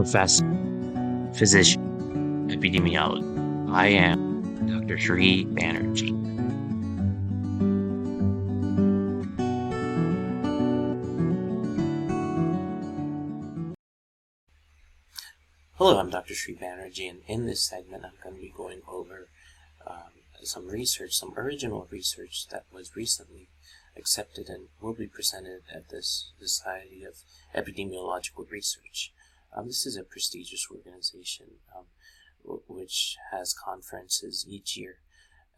professor, physician, epidemiologist. I am Dr. Sri Banerjee. Hello, I'm Dr. Sri Banerjee, and in this segment, I'm going to be going over um, some research, some original research that was recently accepted and will be presented at this Society of Epidemiological Research. Um, this is a prestigious organization um, w- which has conferences each year,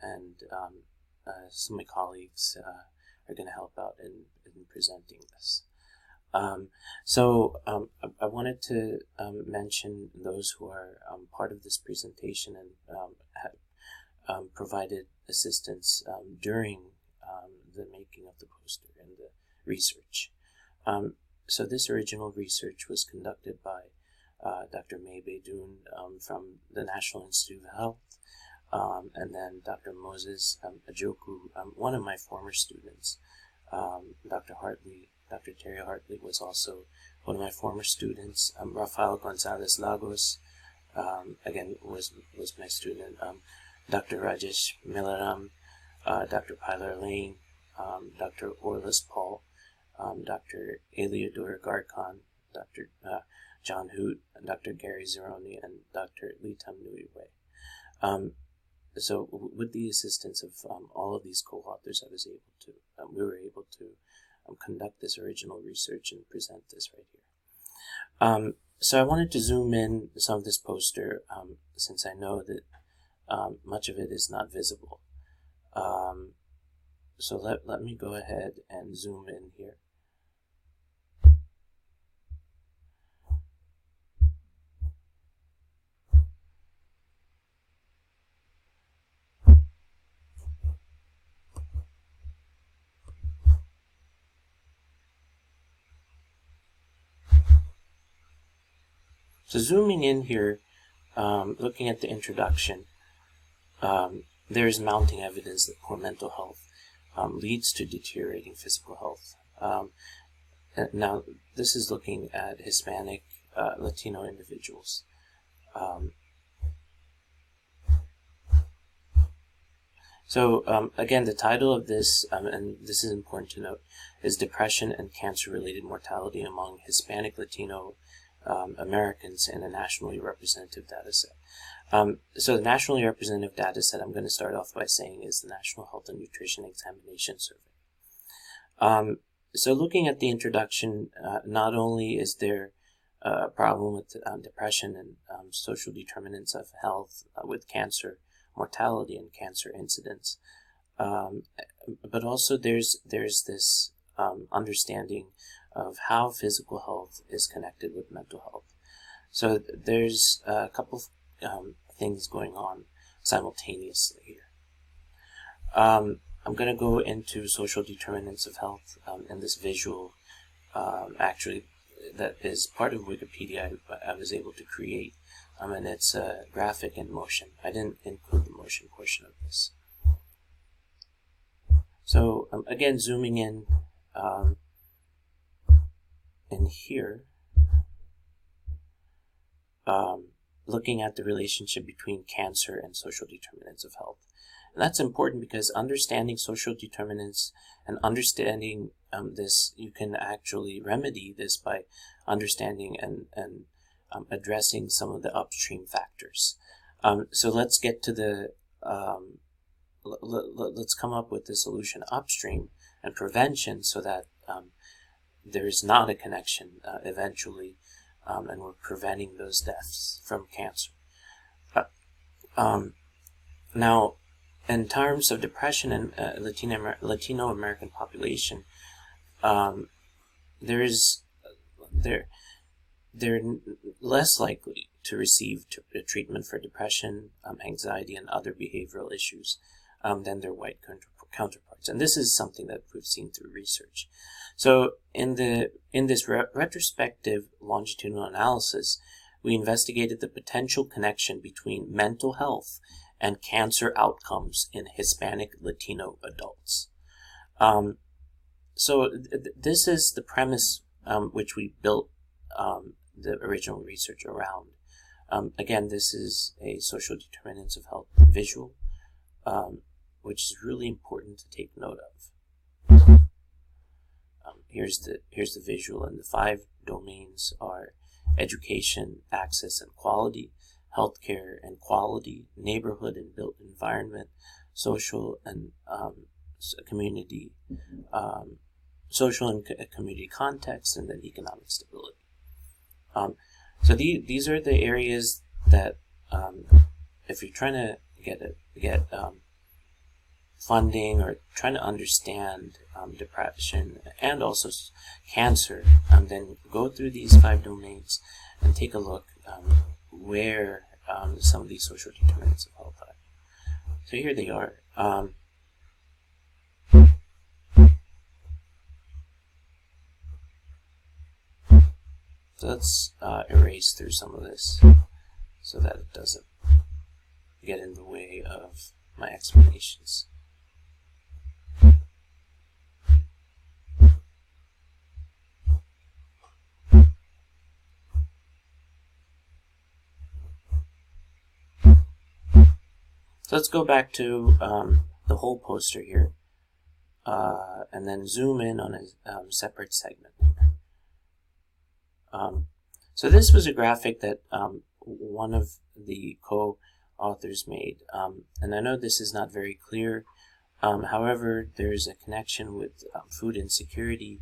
and um, uh, some of my colleagues uh, are going to help out in, in presenting this. Um, so um, I, I, wanted to um, mention those who are part of this presentation and have provided assistance during the making of the poster and the research. So this original research was conducted by uh, Dr. May Beydoun from the National Institute of Health, and then Dr. Moses Ajoku, one of my former students, Dr. Hartley Dr. Terry Hartley was also one of my former students. Um, Rafael Gonzalez Lagos, um, again, was, was my student. Um, Dr. Rajesh Milaram, uh, Dr. Pilar Lane, um, Dr. Orlis Paul, um, Dr. Eliodor Garkon, Dr. Uh, John Hoot, Dr. Gary Zeroni, and Dr. Litam Nuiwe. Um, so, with the assistance of um, all of these co-authors, I was able to, um, we were able to um, conduct this original research and present this right here. Um, so I wanted to zoom in some of this poster since I know that much of it is not visible. So let, let me go ahead and zoom in here. So zooming in here, um, looking at the introduction, um, there is mounting evidence that poor mental health um, leads to deteriorating physical health. Um, now, this is looking at Hispanic uh, Latino individuals. Um, so, um, again, the title of this, and this is important to note, is Depression and Cancer Related Mortality Among Hispanic Latino um, Americans in a nationally representative data set. Um, so the nationally representative data set I'm going to start off by saying is the National Health and Nutrition Examination Survey. Um, so looking at the introduction, uh, not only is there a problem with um, depression and um, social determinants of health uh, with cancer mortality and cancer incidence, um, but also there's there's this understanding of how physical health is connected with mental health. So there's a couple of um, things going on simultaneously here. Um, I'm going to go into social determinants of health um, in this visual, um, actually, that is part of Wikipedia I, I was able to create. Um, and it's a graphic in motion. I didn't include the motion portion of this. So um, again, zooming in, um, and here, um, looking at the relationship between cancer and social determinants of health. And that's important because understanding social determinants and understanding um, this, you can actually remedy this by understanding and, and um, addressing some of the upstream factors. Um, so let's get to the, um, l- l- let's come up with the solution upstream and prevention so that um, there is not a connection uh, eventually, um, and we're preventing those deaths from cancer. Uh, um, now, in terms of depression in uh, Latino, Amer- Latino American population, um, there is they're they're less likely to receive t- treatment for depression, um, anxiety, and other behavioral issues um, than their white counter- counterparts. And this is something that we've seen through research. So in the in this re- retrospective longitudinal analysis, we investigated the potential connection between mental health and cancer outcomes in Hispanic Latino adults. Um, so th- this is the premise um, which we built um, the original research around. Um, again, this is a social determinants of health visual, um, which is really important to take note of. Um, here's the here's the visual, and the five domains are education, access, and quality, healthcare and quality, neighborhood and built environment, social and um, community, um, social and community context, and then economic stability. Um, so the, these are the areas that, um, if you're trying to get a, get um, funding or trying to understand um, depression and also cancer, um, then go through these five domains and take a look um, where um, some of these social determinants of health are. So here they are. Um, so let's uh, erase through some of this so that it doesn't get in the way of my explanations. So let's go back to um, the whole poster here, uh, and then zoom in on a um, separate segment. Um, so this was a graphic that um, one of the co-authors made, um, and I know this is not very clear. Um, however, there's a connection with food insecurity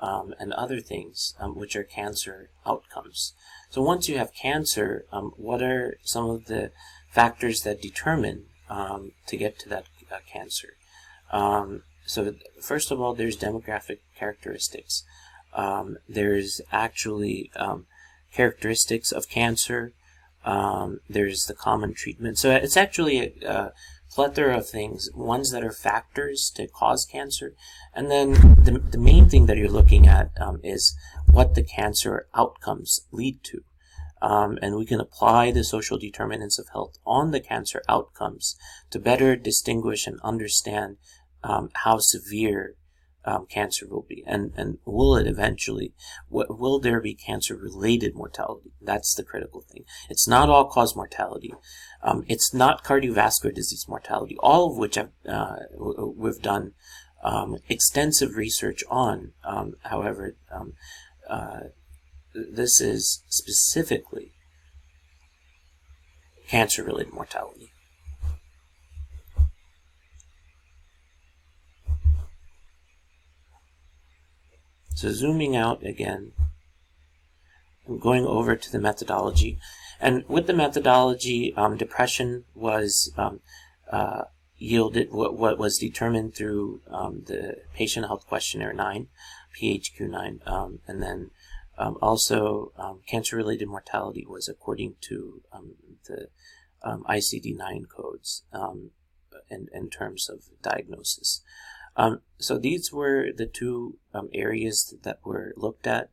um, and other things, um, which are cancer outcomes. So once you have cancer, um, what are some of the factors that determine um, to get to that uh, cancer. Um, so first of all, there's demographic characteristics. Um, there's actually um, characteristics of cancer. Um, there's the common treatment. So it's actually a, a, plethora of things, ones that are factors to cause cancer. And then the, the main thing that you're looking at um, is what the cancer outcomes lead to. Um, and we can apply the social determinants of health on the cancer outcomes to better distinguish and understand um, how severe um, cancer will be, and and will it eventually? will there be cancer-related mortality? That's the critical thing. It's not all-cause mortality. Um, it's not cardiovascular disease mortality. All of which I've, uh, we've done um, extensive research on. Um, however, uh, this is specifically cancer related mortality. So zooming out again, I'm going over to the methodology. And with the methodology, um, depression was um, uh, yielded, what, what, was determined through um, the Patient Health Questionnaire 9, PHQ 9, um, and then um, also, um, cancer-related mortality was according to um, the um, ICD-9 codes um, in, in terms of diagnosis. Um, so these were the two areas that were looked at.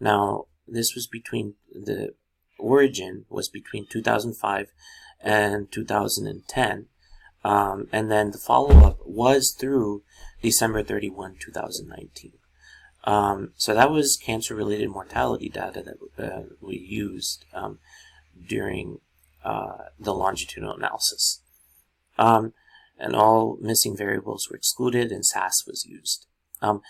now, this was between the origin was between 2005 and 2010. and then the follow-up was through December 31, 2019. Um, so that was cancer-related mortality data that uh, we used um, during uh, the longitudinal analysis. Um, and all missing variables were excluded and SAS was used. Um,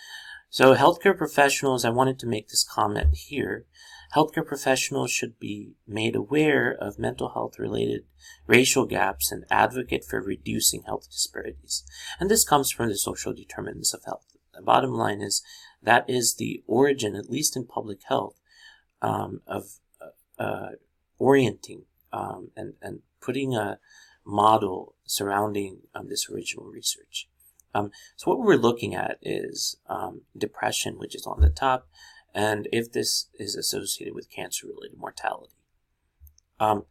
so healthcare professionals, I wanted to make this comment here. Healthcare professionals should be made aware of mental health related racial gaps and advocate for reducing health disparities. And this comes from the social determinants of health. The bottom line is that is the origin, at least in public health, um, of uh, uh, orienting um, and, and putting a model surrounding um, this original research. Um, so what we're looking at is um, depression, which is on the top, and if this is associated with cancer-related mortality. Um,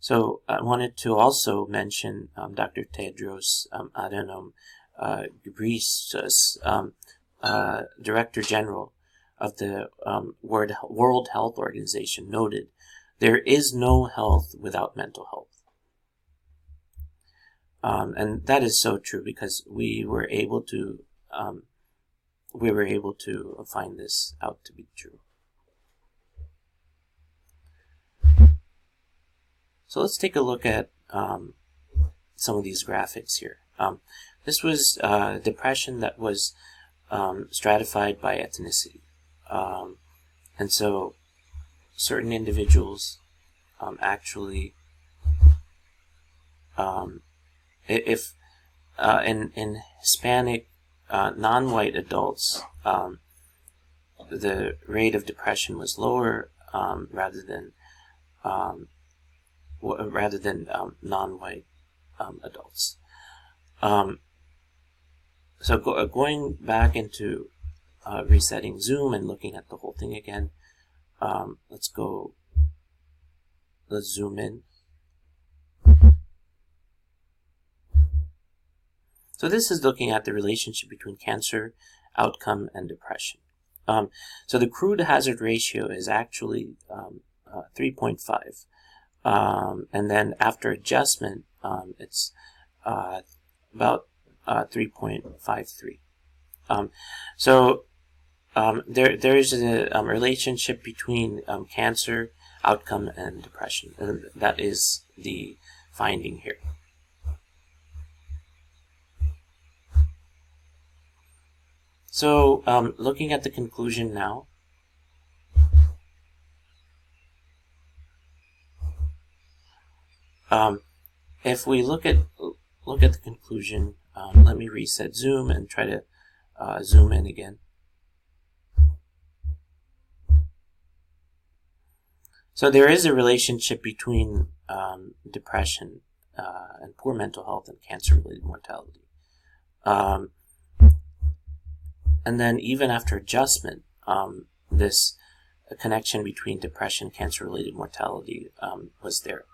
so I wanted to also mention Dr. Tedros Adhanom uh, Ghebreyesus, uh, Director General of the um, World Health Organization noted there is no health without mental health. Um, and that is so true because we were able to um, we were able to find this out to be true. So let's take a look at um, some of these graphics here. Um, this was uh, depression that was um, stratified by ethnicity. Um, and so certain individuals um, actually, um, if uh, in, in Hispanic uh, non-white adults, um, the rate of depression was lower um, rather than um, rather than um, non-white um, adults. Um, so go, uh, going back into uh, resetting Zoom and looking at the whole thing again, um, let's go. Let's zoom in. So this is looking at the relationship between cancer outcome and depression. Um, so the crude hazard ratio is actually um, uh, 3.5. Um, and then after adjustment, um, it's uh, about uh, 3.53. Um, so um, there there is a relationship between cancer outcome and depression, and that is the finding here. So, um, looking at the conclusion now. Um, if we look at look at the conclusion, um, let me reset Zoom and try to uh, zoom in again. So there is a relationship between um, depression uh, and poor mental health and cancer-related mortality. Um, and then even after adjustment, um, this connection between depression, cancer-related mortality um, was there.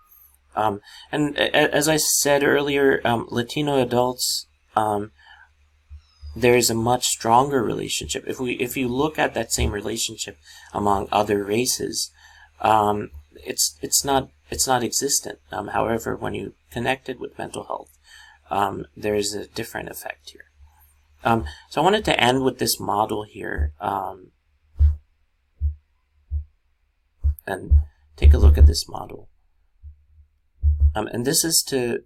Um, and as I said earlier, um, Latino adults, um, there is a much stronger relationship. If we, if you look at that same relationship among other races, um, it's it's not it's not existent. however, when you connect it with mental health, there is a different effect here. Um, so I wanted to end with this model here um, and take a look at this model. Um, and this is to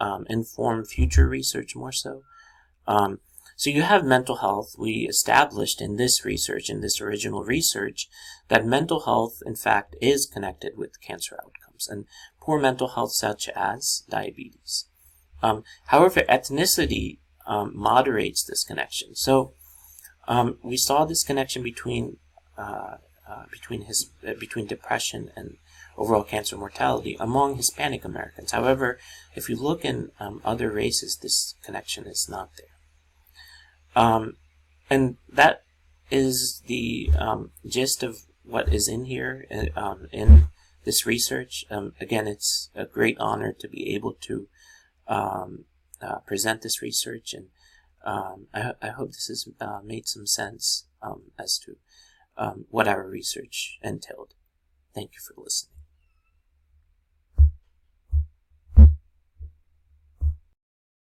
um, inform future research more so. Um, so you have mental health. We established in this research, in this original research, that mental health, in fact, is connected with cancer outcomes and poor mental health such as diabetes. Um, however, ethnicity um, moderates this connection. So um, we saw this connection between uh, uh, between his uh, between depression and overall cancer mortality among Hispanic Americans. However, if you look in um, other races, this connection is not there. Um, and that is the um, gist of what is in here uh, um, in this research. Um, again, it's a great honor to be able to um, uh, present this research, and I, I, hope this has uh, made some sense as to what our research entailed. Thank you for listening.